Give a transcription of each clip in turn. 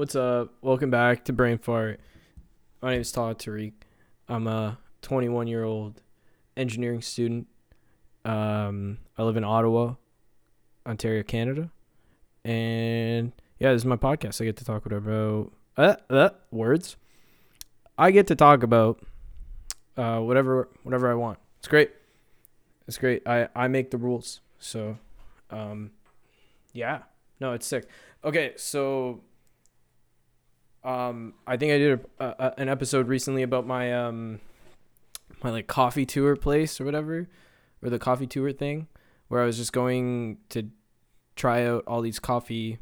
What's up? Welcome back to Brain Fart. My name is Todd Tariq. I'm a 21 year old engineering student. Um, I live in Ottawa, Ontario, Canada. And yeah, this is my podcast. I get to talk about uh, uh, words. I get to talk about uh, whatever whatever I want. It's great. It's great. I, I make the rules. So, um, yeah. No, it's sick. Okay, so um, I think I did a, a, an episode recently about my um, my like coffee tour place or whatever, or the coffee tour thing, where I was just going to try out all these coffee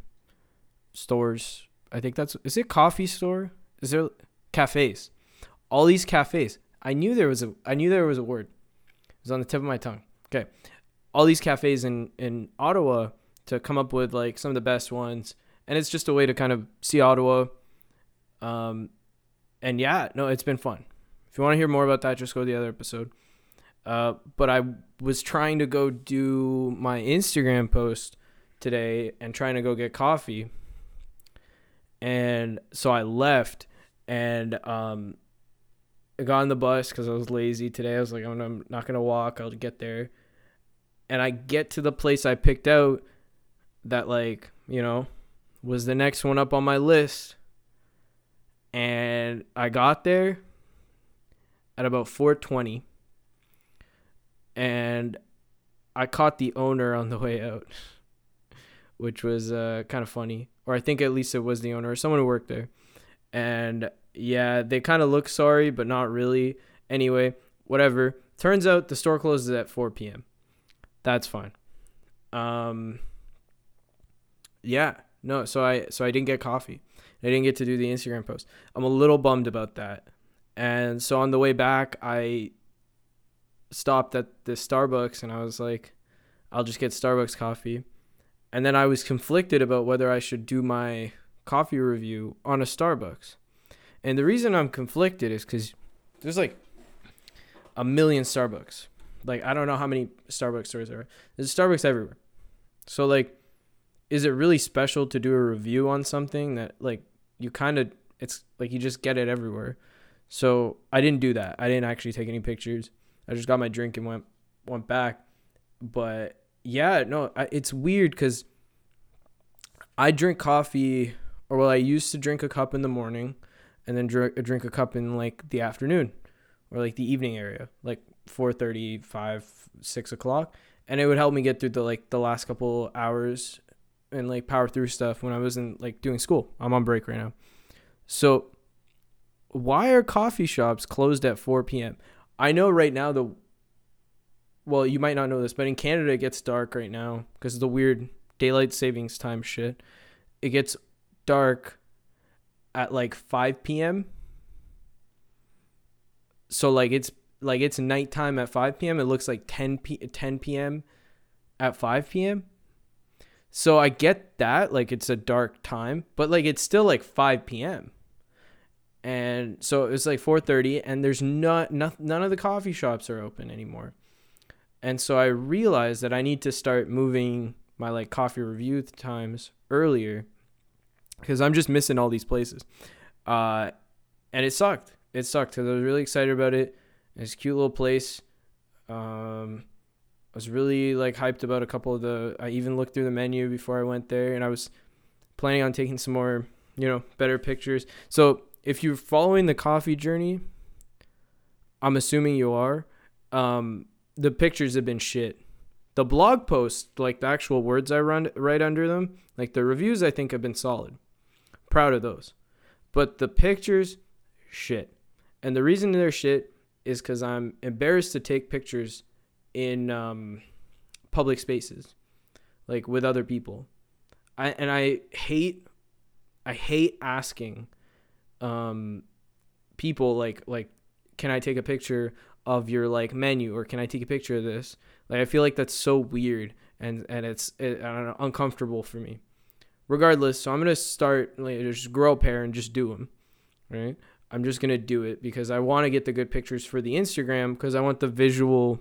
stores. I think that's is it coffee store? Is there cafes? All these cafes. I knew there was a I knew there was a word. It was on the tip of my tongue. Okay. All these cafes in in Ottawa to come up with like some of the best ones and it's just a way to kind of see Ottawa um and yeah, no, it's been fun. If you want to hear more about that, just go to the other episode. Uh, but I was trying to go do my Instagram post today and trying to go get coffee. And so I left and um, I got on the bus because I was lazy today. I was like, I'm, I'm not going to walk, I'll get there. And I get to the place I picked out that, like, you know, was the next one up on my list. And I got there at about 420 and I caught the owner on the way out, which was uh, kind of funny. Or I think at least it was the owner or someone who worked there. And yeah, they kind of look sorry, but not really. Anyway, whatever. Turns out the store closes at 4 p.m. That's fine. Um, yeah, no. So I so I didn't get coffee. I didn't get to do the Instagram post. I'm a little bummed about that. And so on the way back, I stopped at the Starbucks and I was like, I'll just get Starbucks coffee. And then I was conflicted about whether I should do my coffee review on a Starbucks. And the reason I'm conflicted is because there's like a million Starbucks. Like, I don't know how many Starbucks stores there are. There's Starbucks everywhere. So, like, is it really special to do a review on something that, like, you kind of, it's like you just get it everywhere. So I didn't do that. I didn't actually take any pictures. I just got my drink and went went back. But yeah, no, I, it's weird because I drink coffee, or well, I used to drink a cup in the morning, and then drink drink a cup in like the afternoon, or like the evening area, like four thirty, five, six o'clock, and it would help me get through the like the last couple hours and like power through stuff when I wasn't like doing school. I'm on break right now, so why are coffee shops closed at 4 p.m.? I know right now the well, you might not know this, but in Canada it gets dark right now because of the weird daylight savings time shit. It gets dark at like 5 p.m. So like it's like it's nighttime at 5 p.m. It looks like 10 p 10 p.m. at 5 p.m. So I get that like it's a dark time, but like it's still like 5 p.m and so it was like 4:30 and there's not, not none of the coffee shops are open anymore. And so I realized that I need to start moving my like coffee review times earlier because I'm just missing all these places. Uh, and it sucked. It sucked because I was really excited about it. It's a cute little place. Um, was really like hyped about a couple of the. I even looked through the menu before I went there, and I was planning on taking some more, you know, better pictures. So if you're following the coffee journey, I'm assuming you are. Um, the pictures have been shit. The blog posts, like the actual words I run right under them, like the reviews, I think have been solid. Proud of those. But the pictures, shit. And the reason they're shit is because I'm embarrassed to take pictures in um, public spaces, like with other people. I and I hate, I hate asking um people like like can I take a picture of your like menu or can I take a picture of this? Like I feel like that's so weird and and it's it, know, uncomfortable for me. Regardless, so I'm gonna start like just grow a pair and just do them, right? I'm just gonna do it because I want to get the good pictures for the Instagram because I want the visual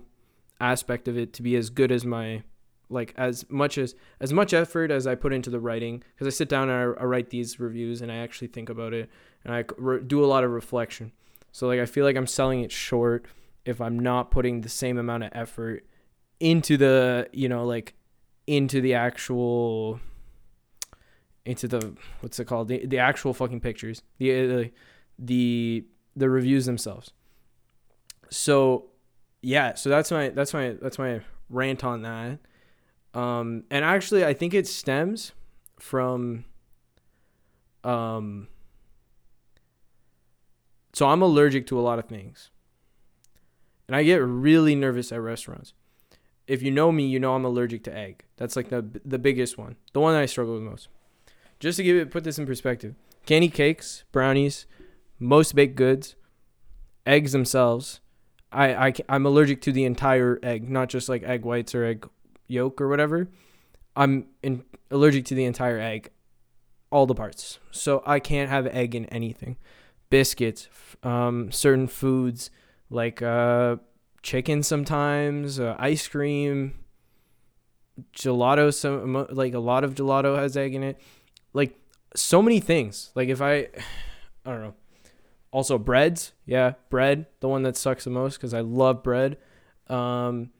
aspect of it to be as good as my like as much as as much effort as I put into the writing because I sit down and I, I, write these reviews and I actually think about it and I re- do a lot of reflection. So like I feel like I'm selling it short if I'm not putting the same amount of effort into the you know like into the actual into the what's it called the, the actual fucking pictures the, the the the reviews themselves so yeah so that's my that's my that's my rant on that um, and actually, I think it stems from. Um, so I'm allergic to a lot of things. And I get really nervous at restaurants. If you know me, you know I'm allergic to egg. That's like the the biggest one, the one that I struggle with most. Just to give it put this in perspective, candy cakes, brownies, most baked goods, eggs themselves. I, I I'm allergic to the entire egg, not just like egg whites or egg yolk or whatever, I'm in, allergic to the entire egg, all the parts. So I can't have egg in anything. Biscuits, um, certain foods like uh, chicken sometimes, uh, ice cream, gelato. Some like a lot of gelato has egg in it. Like so many things. Like if I, I don't know. Also breads, yeah, bread, the one that sucks the most because I love bread. Um,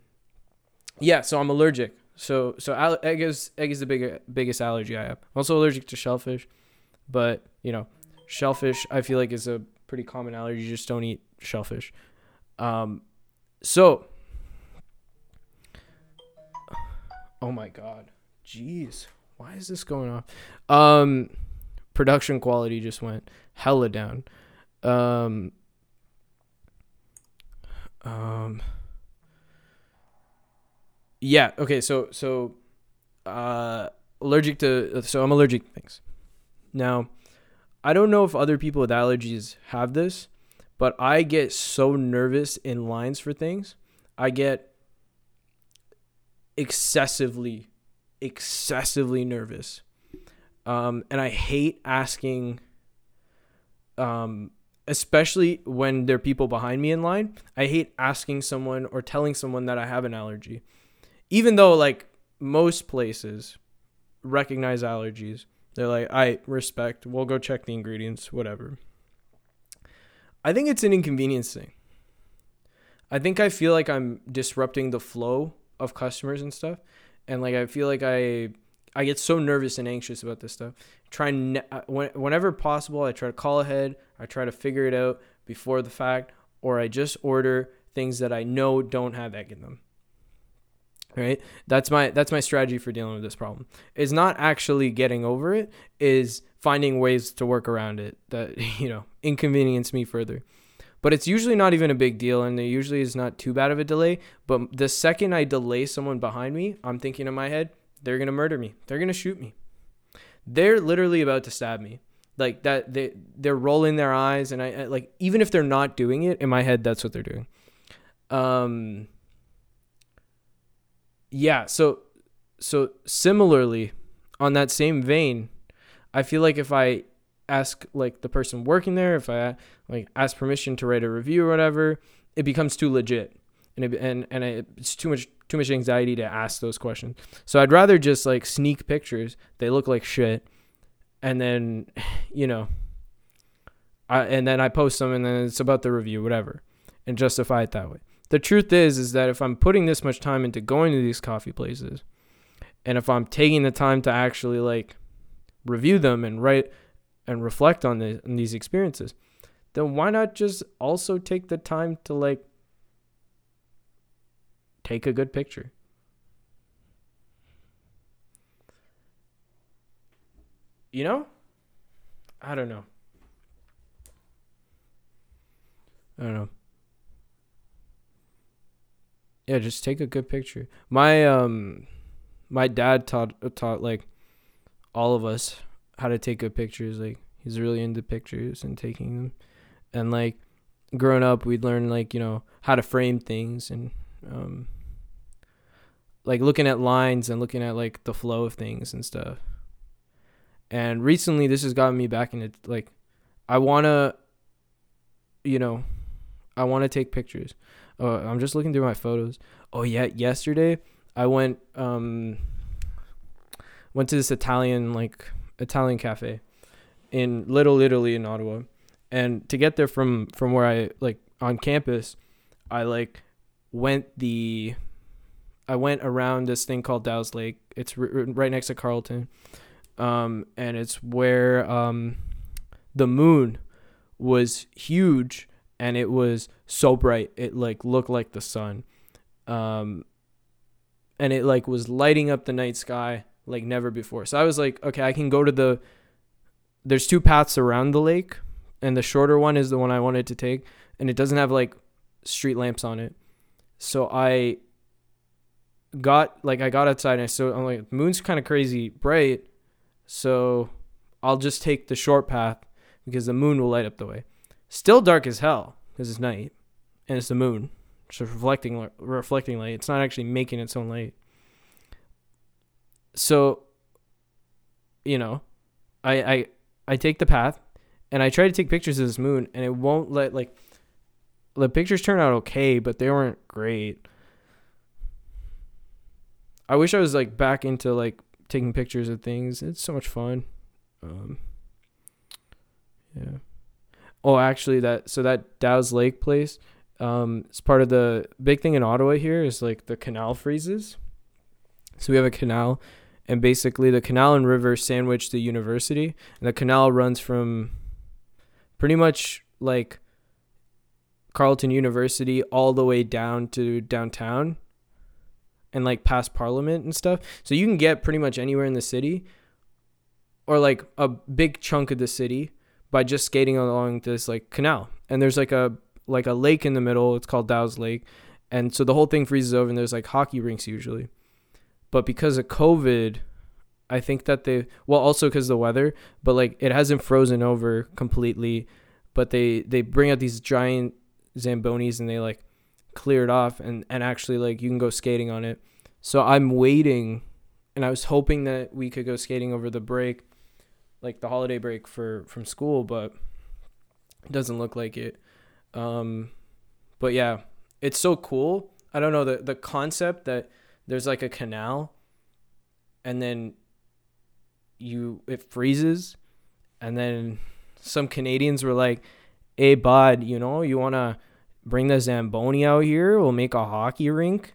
yeah, so I'm allergic. So so egg is egg is the big, biggest allergy I have. I'm also allergic to shellfish, but you know, shellfish I feel like is a pretty common allergy. You just don't eat shellfish. Um, so. Oh my god, jeez, why is this going off? Um, production quality just went hella down. Um. Um yeah. Okay. So so, uh, allergic to so I'm allergic to things. Now, I don't know if other people with allergies have this, but I get so nervous in lines for things. I get excessively, excessively nervous. Um, and I hate asking, um, especially when there are people behind me in line. I hate asking someone or telling someone that I have an allergy even though like most places recognize allergies, they're like, I respect, we'll go check the ingredients, whatever. I think it's an inconvenience thing. I think I feel like I'm disrupting the flow of customers and stuff. And like I feel like I I get so nervous and anxious about this stuff. Try ne- uh, whenever possible, I try to call ahead. I try to figure it out before the fact, or I just order things that I know don't have egg in them. Right? That's my that's my strategy for dealing with this problem. Is not actually getting over it is finding ways to work around it that you know inconvenience me further. But it's usually not even a big deal and there usually is not too bad of a delay but the second i delay someone behind me i'm thinking in my head they're going to murder me. They're going to shoot me. They're literally about to stab me like that they they're rolling their eyes and I, I like even if they're not doing it in my head that's what they're doing um yeah, so so similarly, on that same vein, I feel like if I ask like the person working there, if I like ask permission to write a review or whatever, it becomes too legit, and it, and and it's too much too much anxiety to ask those questions. So I'd rather just like sneak pictures. They look like shit, and then you know, I and then I post them, and then it's about the review, whatever, and justify it that way the truth is is that if I'm putting this much time into going to these coffee places and if I'm taking the time to actually like review them and write and reflect on, the, on these experiences, then why not just also take the time to like take a good picture? You know? I don't know. I don't know yeah, just take a good picture. My um my dad taught taught like all of us how to take good pictures. Like he's really into pictures and taking them. And like growing up, we'd learn like, you know, how to frame things and um like looking at lines and looking at like the flow of things and stuff. And recently this has gotten me back into like I want to you know, I want to take pictures. Oh, I'm just looking through my photos. Oh yeah, yesterday I went um went to this Italian like Italian cafe in Little Italy in Ottawa. And to get there from from where I like on campus, I like went the I went around this thing called Dow's Lake. It's r- right next to Carleton. Um and it's where um the moon was huge and it was so bright it like looked like the sun. Um and it like was lighting up the night sky like never before. So i was like okay i can go to the there's two paths around the lake and the shorter one is the one i wanted to take and it doesn't have like street lamps on it. So i got like i got outside and i so i'm like moon's kind of crazy bright so i'll just take the short path because the moon will light up the way Still dark as hell because it's night and it's the moon. So reflecting reflecting light. It's not actually making its own light. So you know, I I I take the path and I try to take pictures of this moon and it won't let like the pictures turn out okay, but they weren't great. I wish I was like back into like taking pictures of things. It's so much fun. Um, yeah. Oh, actually, that so that Dow's Lake place, um, it's part of the big thing in Ottawa here is like the canal freezes. So we have a canal, and basically the canal and river sandwich the university, and the canal runs from pretty much like Carleton University all the way down to downtown and like past Parliament and stuff. So you can get pretty much anywhere in the city or like a big chunk of the city by just skating along this like canal. And there's like a like a lake in the middle. It's called Dow's Lake. And so the whole thing freezes over and there's like hockey rinks usually. But because of COVID, I think that they well also because the weather, but like it hasn't frozen over completely. But they they bring out these giant zambonis and they like clear it off and and actually like you can go skating on it. So I'm waiting, and I was hoping that we could go skating over the break, like the holiday break for from school, but it doesn't look like it. Um, but yeah, it's so cool. I don't know the the concept that there's like a canal, and then you it freezes, and then some Canadians were like, "Hey, bud, you know you wanna bring the zamboni out here? We'll make a hockey rink."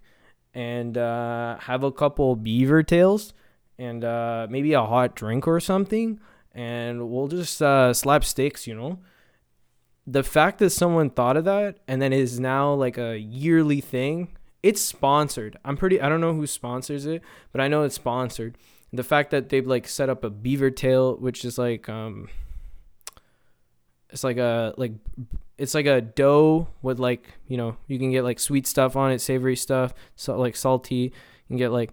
And uh, have a couple beaver tails and uh, maybe a hot drink or something and we'll just uh, slap sticks, you know. The fact that someone thought of that and then is now like a yearly thing, it's sponsored. I'm pretty I don't know who sponsors it, but I know it's sponsored. The fact that they've like set up a beaver tail, which is like um it's like a like it's like a dough with like you know you can get like sweet stuff on it savory stuff so like salty you can get like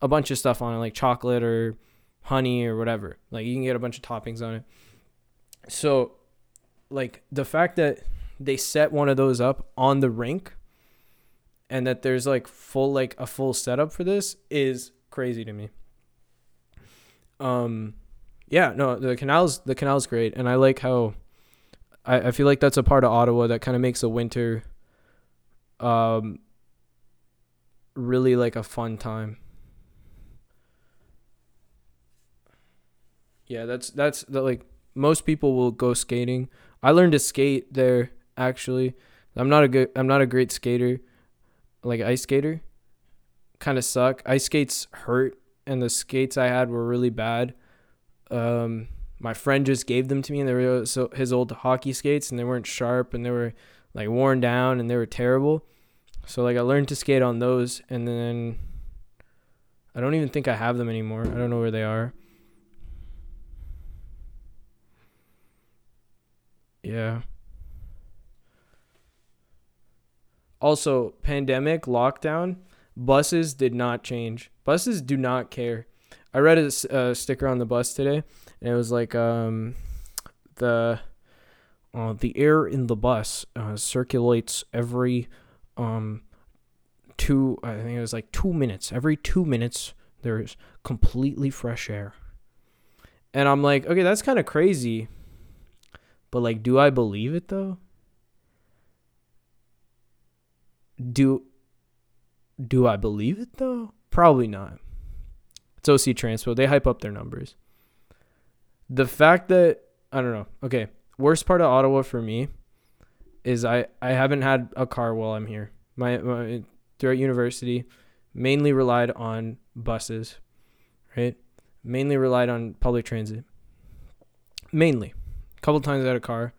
a bunch of stuff on it like chocolate or honey or whatever. Like you can get a bunch of toppings on it. So like the fact that they set one of those up on the rink and that there's like full like a full setup for this is crazy to me. Um yeah, no, the canal's the canal's great and I like how I, I feel like that's a part of Ottawa that kind of makes the winter um really like a fun time. Yeah, that's that's the like most people will go skating. I learned to skate there actually. I'm not a good I'm not a great skater. Like ice skater. Kind of suck. Ice skates hurt and the skates I had were really bad. Um my friend just gave them to me and they were so his old hockey skates and they weren't sharp and they were like worn down and they were terrible. So like I learned to skate on those and then I don't even think I have them anymore. I don't know where they are. Yeah. Also, pandemic lockdown, buses did not change. Buses do not care. I read a, a sticker on the bus today, and it was like um, the uh, the air in the bus uh, circulates every um two. I think it was like two minutes. Every two minutes, there's completely fresh air. And I'm like, okay, that's kind of crazy but like, do I believe it though? Do Do I believe it though? Probably not. It's OC Transpo. They hype up their numbers. The fact that I don't know. Okay, worst part of Ottawa for me is I I haven't had a car while I'm here. My, my throughout university, mainly relied on buses, right? Mainly relied on public transit. Mainly, a couple times I had a car,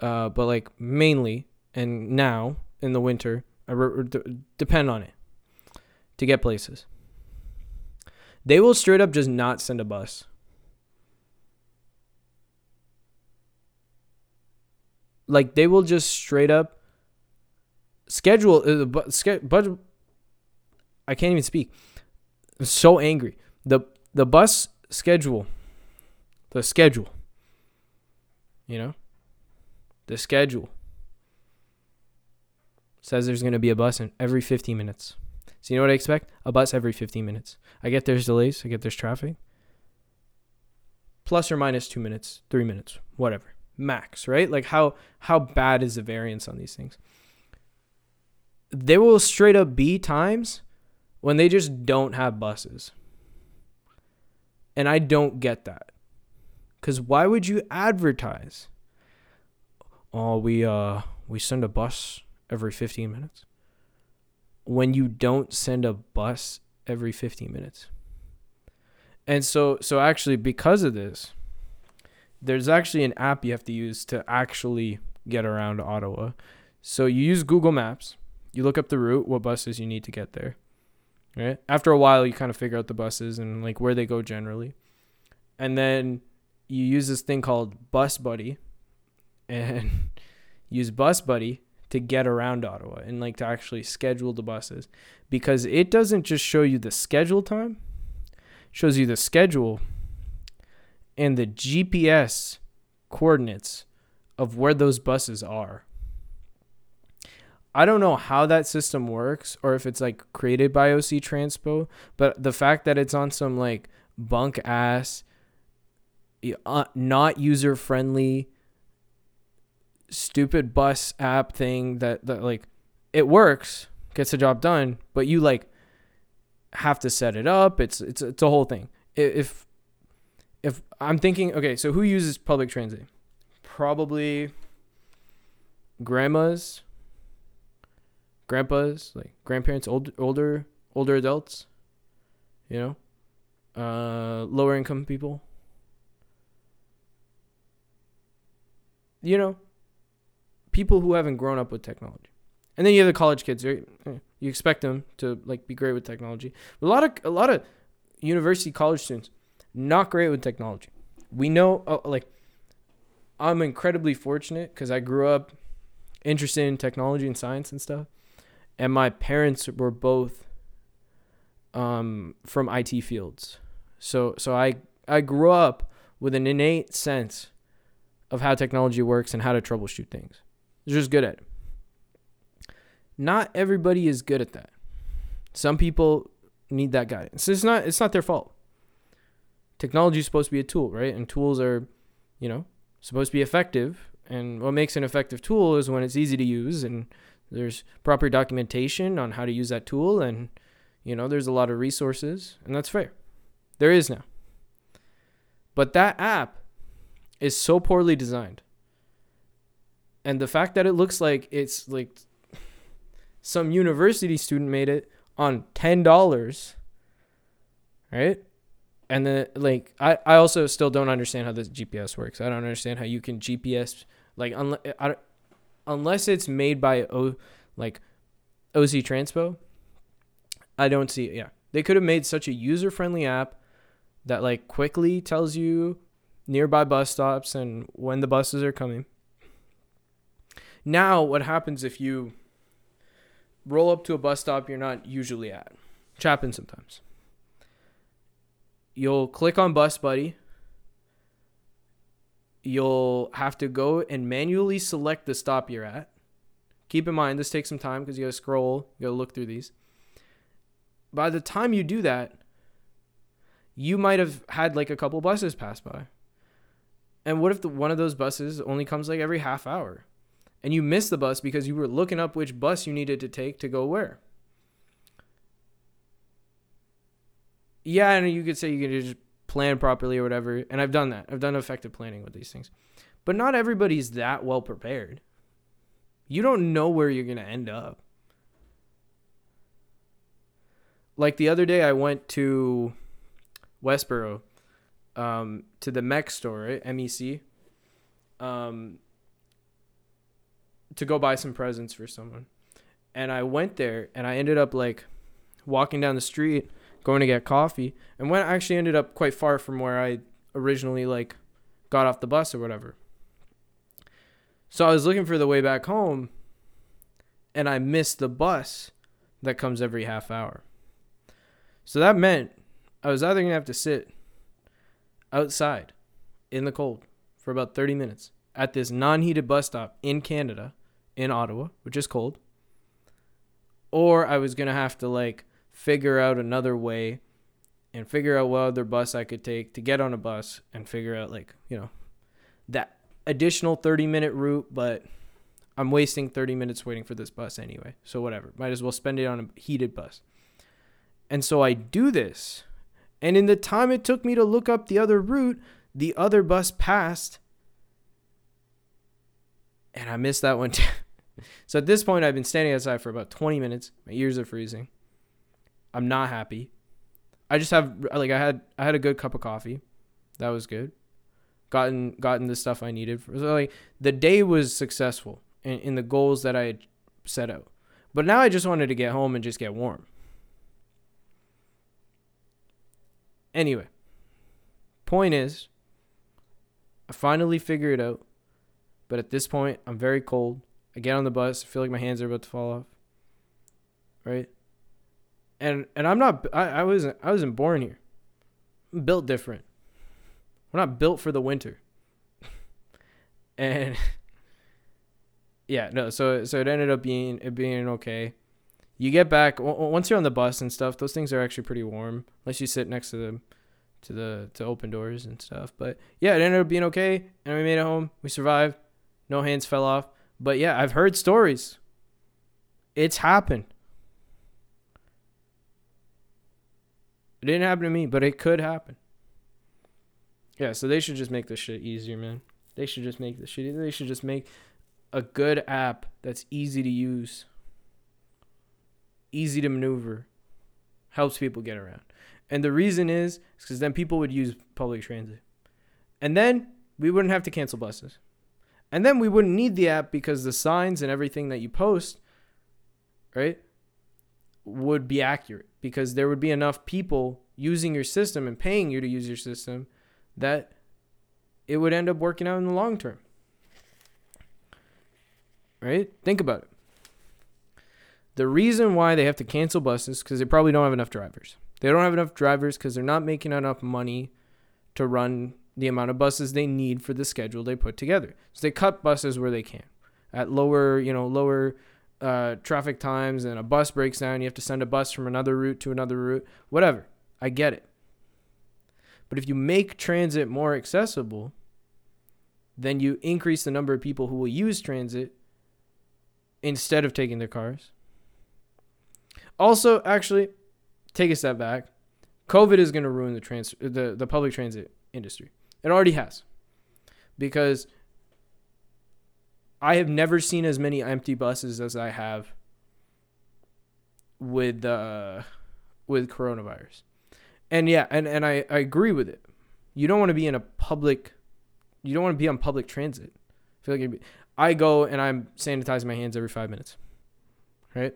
uh, but like mainly, and now in the winter, I re- re- depend on it to get places. They will straight up just not send a bus. Like they will just straight up schedule uh, budget. I can't even speak. I'm so angry. the The bus schedule, the schedule. You know, the schedule says there's going to be a bus in every 15 minutes. So you know what I expect? A bus every 15 minutes. I get there's delays, I get there's traffic. Plus or minus 2 minutes, 3 minutes, whatever. Max, right? Like how how bad is the variance on these things? There will straight up be times when they just don't have buses. And I don't get that. Cuz why would you advertise? Oh, we uh we send a bus every 15 minutes when you don't send a bus every 15 minutes. And so so actually because of this there's actually an app you have to use to actually get around Ottawa. So you use Google Maps, you look up the route, what buses you need to get there. Right? After a while you kind of figure out the buses and like where they go generally. And then you use this thing called Bus Buddy and use Bus Buddy to get around Ottawa and like to actually schedule the buses because it doesn't just show you the schedule time, shows you the schedule and the GPS coordinates of where those buses are. I don't know how that system works or if it's like created by OC Transpo, but the fact that it's on some like bunk ass, uh, not user friendly stupid bus app thing that, that like it works, gets the job done, but you like have to set it up. It's it's it's a whole thing. If if I'm thinking, okay, so who uses public transit? Probably grandmas, grandpas, like grandparents, old older older adults, you know, uh, lower income people. You know, people who haven't grown up with technology. And then you have the college kids, right? You expect them to like be great with technology. But a lot of a lot of university college students not great with technology. We know uh, like I'm incredibly fortunate cuz I grew up interested in technology and science and stuff. And my parents were both um, from IT fields. So so I I grew up with an innate sense of how technology works and how to troubleshoot things. They're just good at it. Not everybody is good at that. Some people need that guidance. It's not it's not their fault. Technology is supposed to be a tool, right? And tools are, you know, supposed to be effective. And what makes an effective tool is when it's easy to use and there's proper documentation on how to use that tool and you know, there's a lot of resources and that's fair. There is now. But that app is so poorly designed and the fact that it looks like it's like some university student made it on ten dollars right and then like I, I also still don't understand how this gps works i don't understand how you can gps like unless unless it's made by o like oc transpo i don't see it yeah they could have made such a user friendly app that like quickly tells you nearby bus stops and when the buses are coming now, what happens if you roll up to a bus stop you're not usually at? Which happens sometimes. You'll click on Bus Buddy. You'll have to go and manually select the stop you're at. Keep in mind, this takes some time because you gotta scroll, you gotta look through these. By the time you do that, you might have had like a couple buses pass by. And what if the, one of those buses only comes like every half hour? and you miss the bus because you were looking up which bus you needed to take to go where. Yeah, and you could say you can just plan properly or whatever. And I've done that. I've done effective planning with these things. But not everybody's that well prepared. You don't know where you're going to end up. Like the other day, I went to Westboro um, to the MEC store, right? MEC, um, to go buy some presents for someone. And I went there and I ended up like walking down the street going to get coffee and went actually ended up quite far from where I originally like got off the bus or whatever. So I was looking for the way back home and I missed the bus that comes every half hour. So that meant I was either going to have to sit outside in the cold for about 30 minutes at this non heated bus stop in Canada, in Ottawa, which is cold, or I was going to have to like figure out another way and figure out what other bus I could take to get on a bus and figure out like, you know, that additional 30 minute route, but I'm wasting 30 minutes waiting for this bus anyway. So whatever. Might as well spend it on a heated bus. And so I do this. And in the time it took me to look up the other route, the other bus passed. And I missed that one too. so at this point, I've been standing outside for about 20 minutes. My ears are freezing. I'm not happy. I just have like I had I had a good cup of coffee. That was good. Gotten gotten the stuff I needed. For, so like the day was successful in, in the goals that I had set out. But now I just wanted to get home and just get warm. Anyway, point is, I finally figure it out. But at this point, I'm very cold. I get on the bus. I feel like my hands are about to fall off. Right? And and I'm not I, I wasn't I wasn't born here. I'm built different. We're not built for the winter. and yeah, no, so so it ended up being it being okay. You get back once you're on the bus and stuff. Those things are actually pretty warm, unless you sit next to the to the to open doors and stuff. But yeah, it ended up being okay, and we made it home. We survived. No hands fell off. But yeah, I've heard stories. It's happened. It didn't happen to me, but it could happen. Yeah, so they should just make this shit easier, man. They should just make this shit. Easier. They should just make a good app that's easy to use, easy to maneuver, helps people get around. And the reason is because then people would use public transit, and then we wouldn't have to cancel buses, and then we wouldn't need the app because the signs and everything that you post, right, would be accurate because there would be enough people using your system and paying you to use your system that it would end up working out in the long term. Right? Think about it. The reason why they have to cancel buses because they probably don't have enough drivers. They don't have enough drivers because they're not making enough money to run the amount of buses they need for the schedule they put together. So they cut buses where they can at lower, you know, lower uh, traffic times and a bus breaks down, you have to send a bus from another route to another route, whatever. I get it. But if you make transit more accessible, then you increase the number of people who will use transit instead of taking their cars. Also, actually, take a step back. COVID is going to ruin the trans the, the public transit industry. It already has. Because I have never seen as many empty buses as I have with uh with coronavirus. And yeah, and, and I, I agree with it. You don't want to be in a public you don't want to be on public transit. I feel like I go and I'm sanitizing my hands every 5 minutes. Right?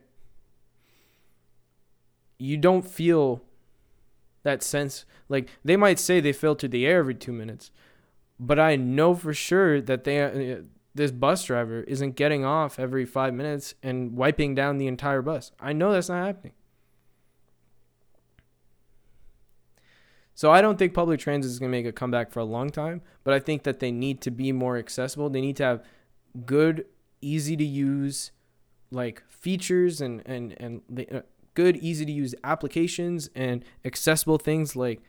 You don't feel that sense like they might say they filter the air every 2 minutes, but I know for sure that they this bus driver isn't getting off every five minutes and wiping down the entire bus. I know that's not happening. So I don't think public transit is going to make a comeback for a long time, but I think that they need to be more accessible. They need to have good, easy to use like features and and and the, uh, good, easy to use applications and accessible things like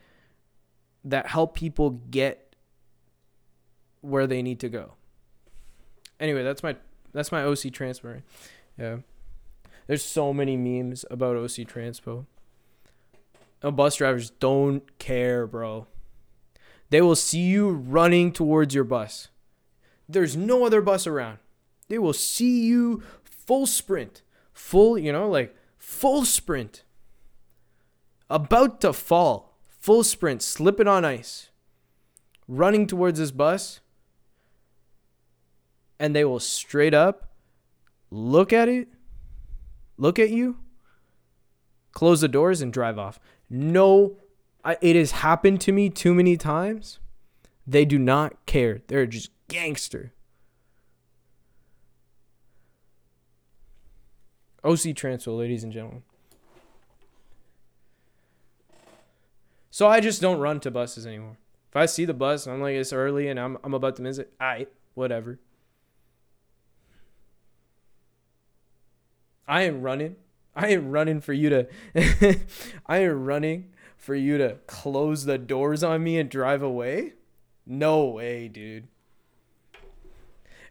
that help people get where they need to go. Anyway, that's my that's my OC Transpo. Yeah. There's so many memes about OC transpo. And bus drivers don't care, bro. They will see you running towards your bus. There's no other bus around. They will see you full sprint, full, you know, like full sprint. About to fall, full sprint, slipping on ice, running towards this bus. And they will straight up look at it, look at you, close the doors, and drive off. No, I, it has happened to me too many times. They do not care. They're just gangster. OC Transpo, ladies and gentlemen. So I just don't run to buses anymore. If I see the bus and I'm like it's early and I'm I'm about to miss it, I whatever. I am running. I am running for you to I am running for you to close the doors on me and drive away? No way, dude.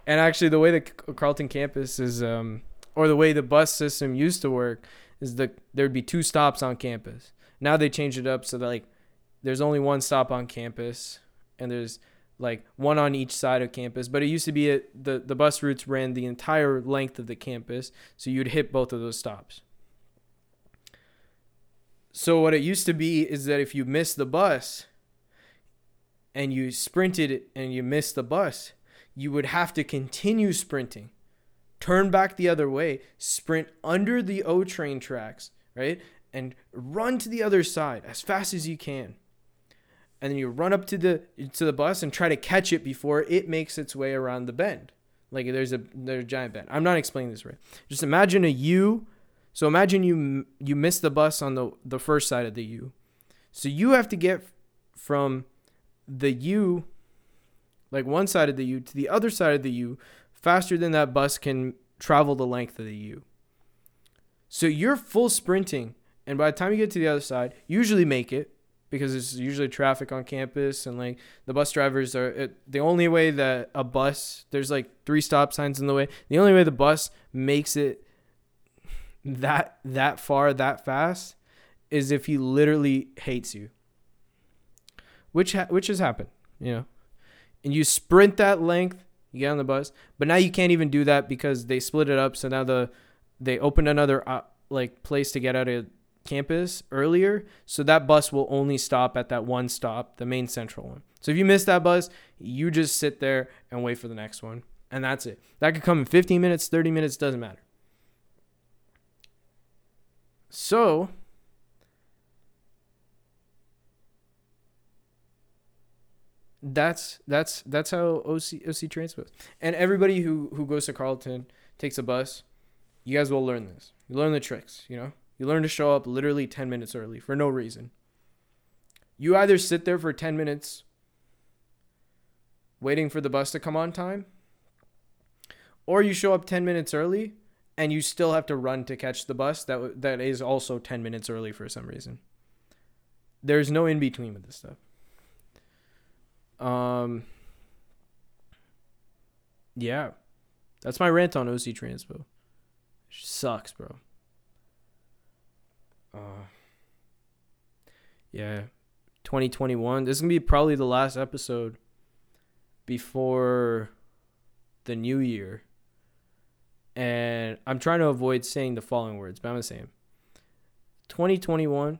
And actually the way the Carleton campus is um or the way the bus system used to work is that there'd be two stops on campus. Now they changed it up so that like there's only one stop on campus and there's like one on each side of campus. But it used to be a, the the bus routes ran the entire length of the campus, so you'd hit both of those stops. So what it used to be is that if you missed the bus and you sprinted and you missed the bus, you would have to continue sprinting. Turn back the other way, sprint under the O train tracks, right? And run to the other side as fast as you can and then you run up to the to the bus and try to catch it before it makes its way around the bend. Like there's a there's a giant bend. I'm not explaining this right. Just imagine a U. So imagine you you miss the bus on the the first side of the U. So you have to get from the U like one side of the U to the other side of the U faster than that bus can travel the length of the U. So you're full sprinting and by the time you get to the other side, usually make it because there's usually traffic on campus and like the bus drivers are it, the only way that a bus there's like three stop signs in the way. The only way the bus makes it that that far that fast is if he literally hates you. Which ha- which has happened you know. And you sprint that length you get on the bus but now you can't even do that because they split it up so now the they opened another uh, like place to get out of campus earlier, so that bus will only stop at that one stop, the main central one. So if you miss that bus, you just sit there and wait for the next one, and that's it. That could come in 15 minutes, 30 minutes, doesn't matter. So, that's that's that's how OC OC Transpo. And everybody who who goes to Carleton takes a bus, you guys will learn this. You learn the tricks, you know? You learn to show up literally 10 minutes early for no reason. You either sit there for 10 minutes waiting for the bus to come on time, or you show up 10 minutes early and you still have to run to catch the bus that that is also 10 minutes early for some reason. There's no in between with this stuff. Um yeah. That's my rant on OC Transpo. Sucks, bro. Uh, yeah, 2021. This is gonna be probably the last episode before the new year. And I'm trying to avoid saying the following words, but I'm gonna say them. 2021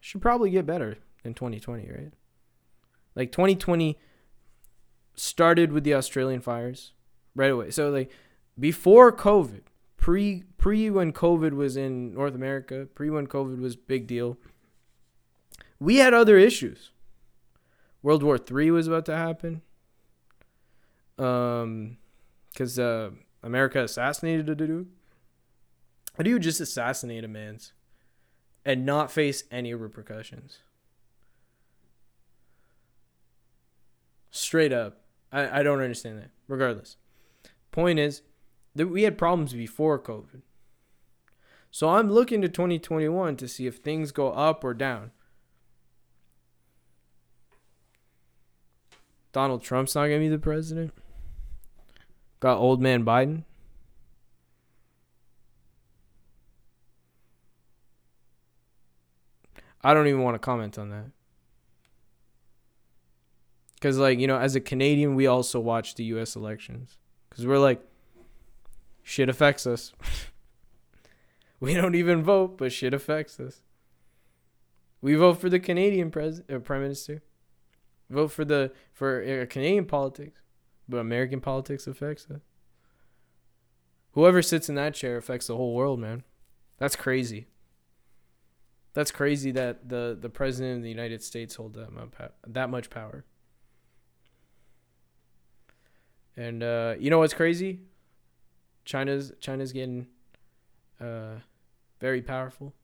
should probably get better than 2020, right? Like 2020 started with the Australian fires right away. So like before COVID, pre pre when COVID was in North America, pre when COVID was big deal, we had other issues. World War Three was about to happen. Um, because uh, America assassinated a dude. How do you just assassinate a man's and not face any repercussions? Straight up, I, I don't understand that. Regardless, point is, that we had problems before COVID. So I'm looking to 2021 to see if things go up or down. Donald Trump's not going to be the president. Got old man Biden. I don't even want to comment on that. Cuz like, you know, as a Canadian, we also watch the US elections cuz we're like shit affects us. we don't even vote, but shit affects us. We vote for the Canadian pres- uh, prime minister. Vote for the for uh, Canadian politics, but American politics affects us. Whoever sits in that chair affects the whole world, man. That's crazy. That's crazy that the the president of the United States holds that much that much power. And uh, you know what's crazy? China's China's getting uh, very powerful.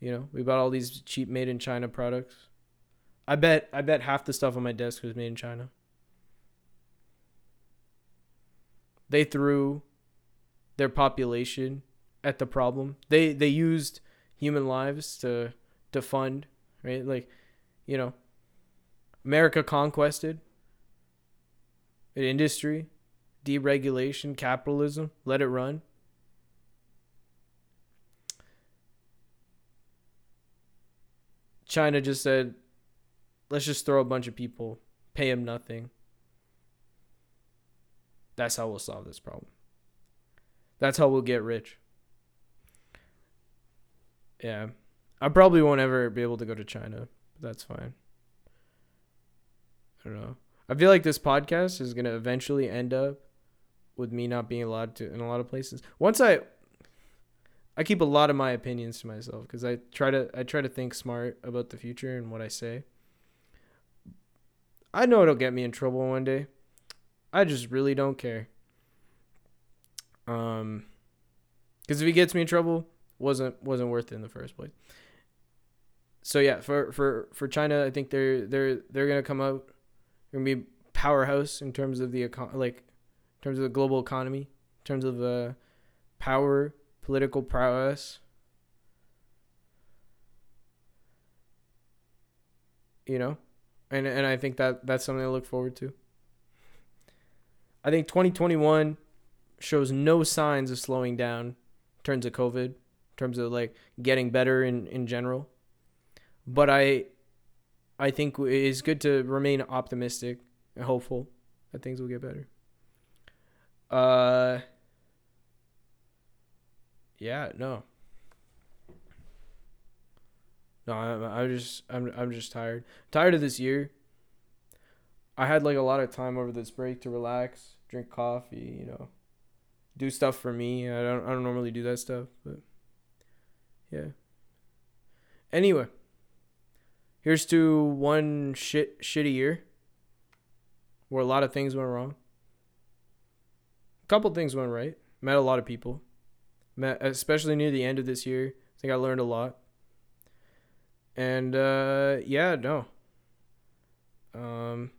You know, we bought all these cheap made in China products. I bet I bet half the stuff on my desk was made in China. They threw their population at the problem. They they used human lives to to fund, right? Like, you know, America conquested an industry, deregulation, capitalism, let it run. China just said, let's just throw a bunch of people, pay them nothing. That's how we'll solve this problem. That's how we'll get rich. Yeah. I probably won't ever be able to go to China, but that's fine. I don't know. I feel like this podcast is going to eventually end up with me not being allowed to in a lot of places. Once I I keep a lot of my opinions to myself because I try to I try to think smart about the future and what I say. I know it'll get me in trouble one day. I just really don't care. Um, because if he gets me in trouble, wasn't wasn't worth it in the first place. So yeah, for for for China, I think they're they're they're gonna come out, they're gonna be powerhouse in terms of the econ like, in terms of the global economy, in terms of uh, power political prowess. You know, and and I think that that's something to look forward to. I think 2021 shows no signs of slowing down in terms of COVID, in terms of like getting better in in general. But I I think it's good to remain optimistic and hopeful that things will get better. Uh yeah, no. No, I'm, I'm just I'm I'm just tired. Tired of this year. I had like a lot of time over this break to relax, drink coffee, you know, do stuff for me. I don't I don't normally do that stuff, but yeah. Anyway, here's to one shit shitty year where a lot of things went wrong. A couple things went right. Met a lot of people especially near the end of this year. I think I learned a lot. And uh, yeah, no. Um,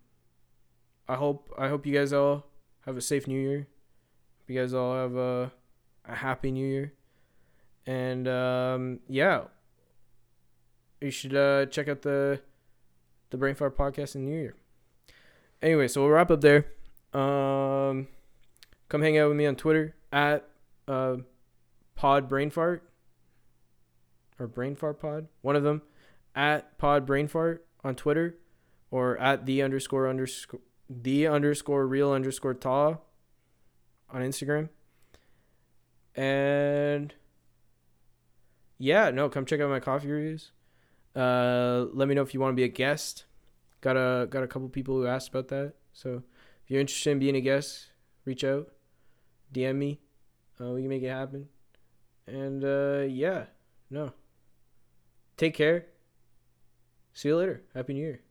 I hope I hope you guys all have a safe New Year. You guys all have a a happy New Year. And um, yeah, you should uh, check out the the Brain Fart podcast in New Year. Anyway, so we'll wrap up there. Um, come hang out with me on Twitter at uh, pod brain fart or brain fart pod, one of them, at pod brain fart on Twitter or at the underscore underscore the underscore real underscore ta on Instagram. And yeah, no, come check out my coffee reviews. Uh, let me know if you want to be a guest. Got a got a couple people who asked about that. So if you're interested in being a guest, reach out, DM me. Uh, we can make it happen. And uh, yeah, no. Take care. See you later. Happy New Year.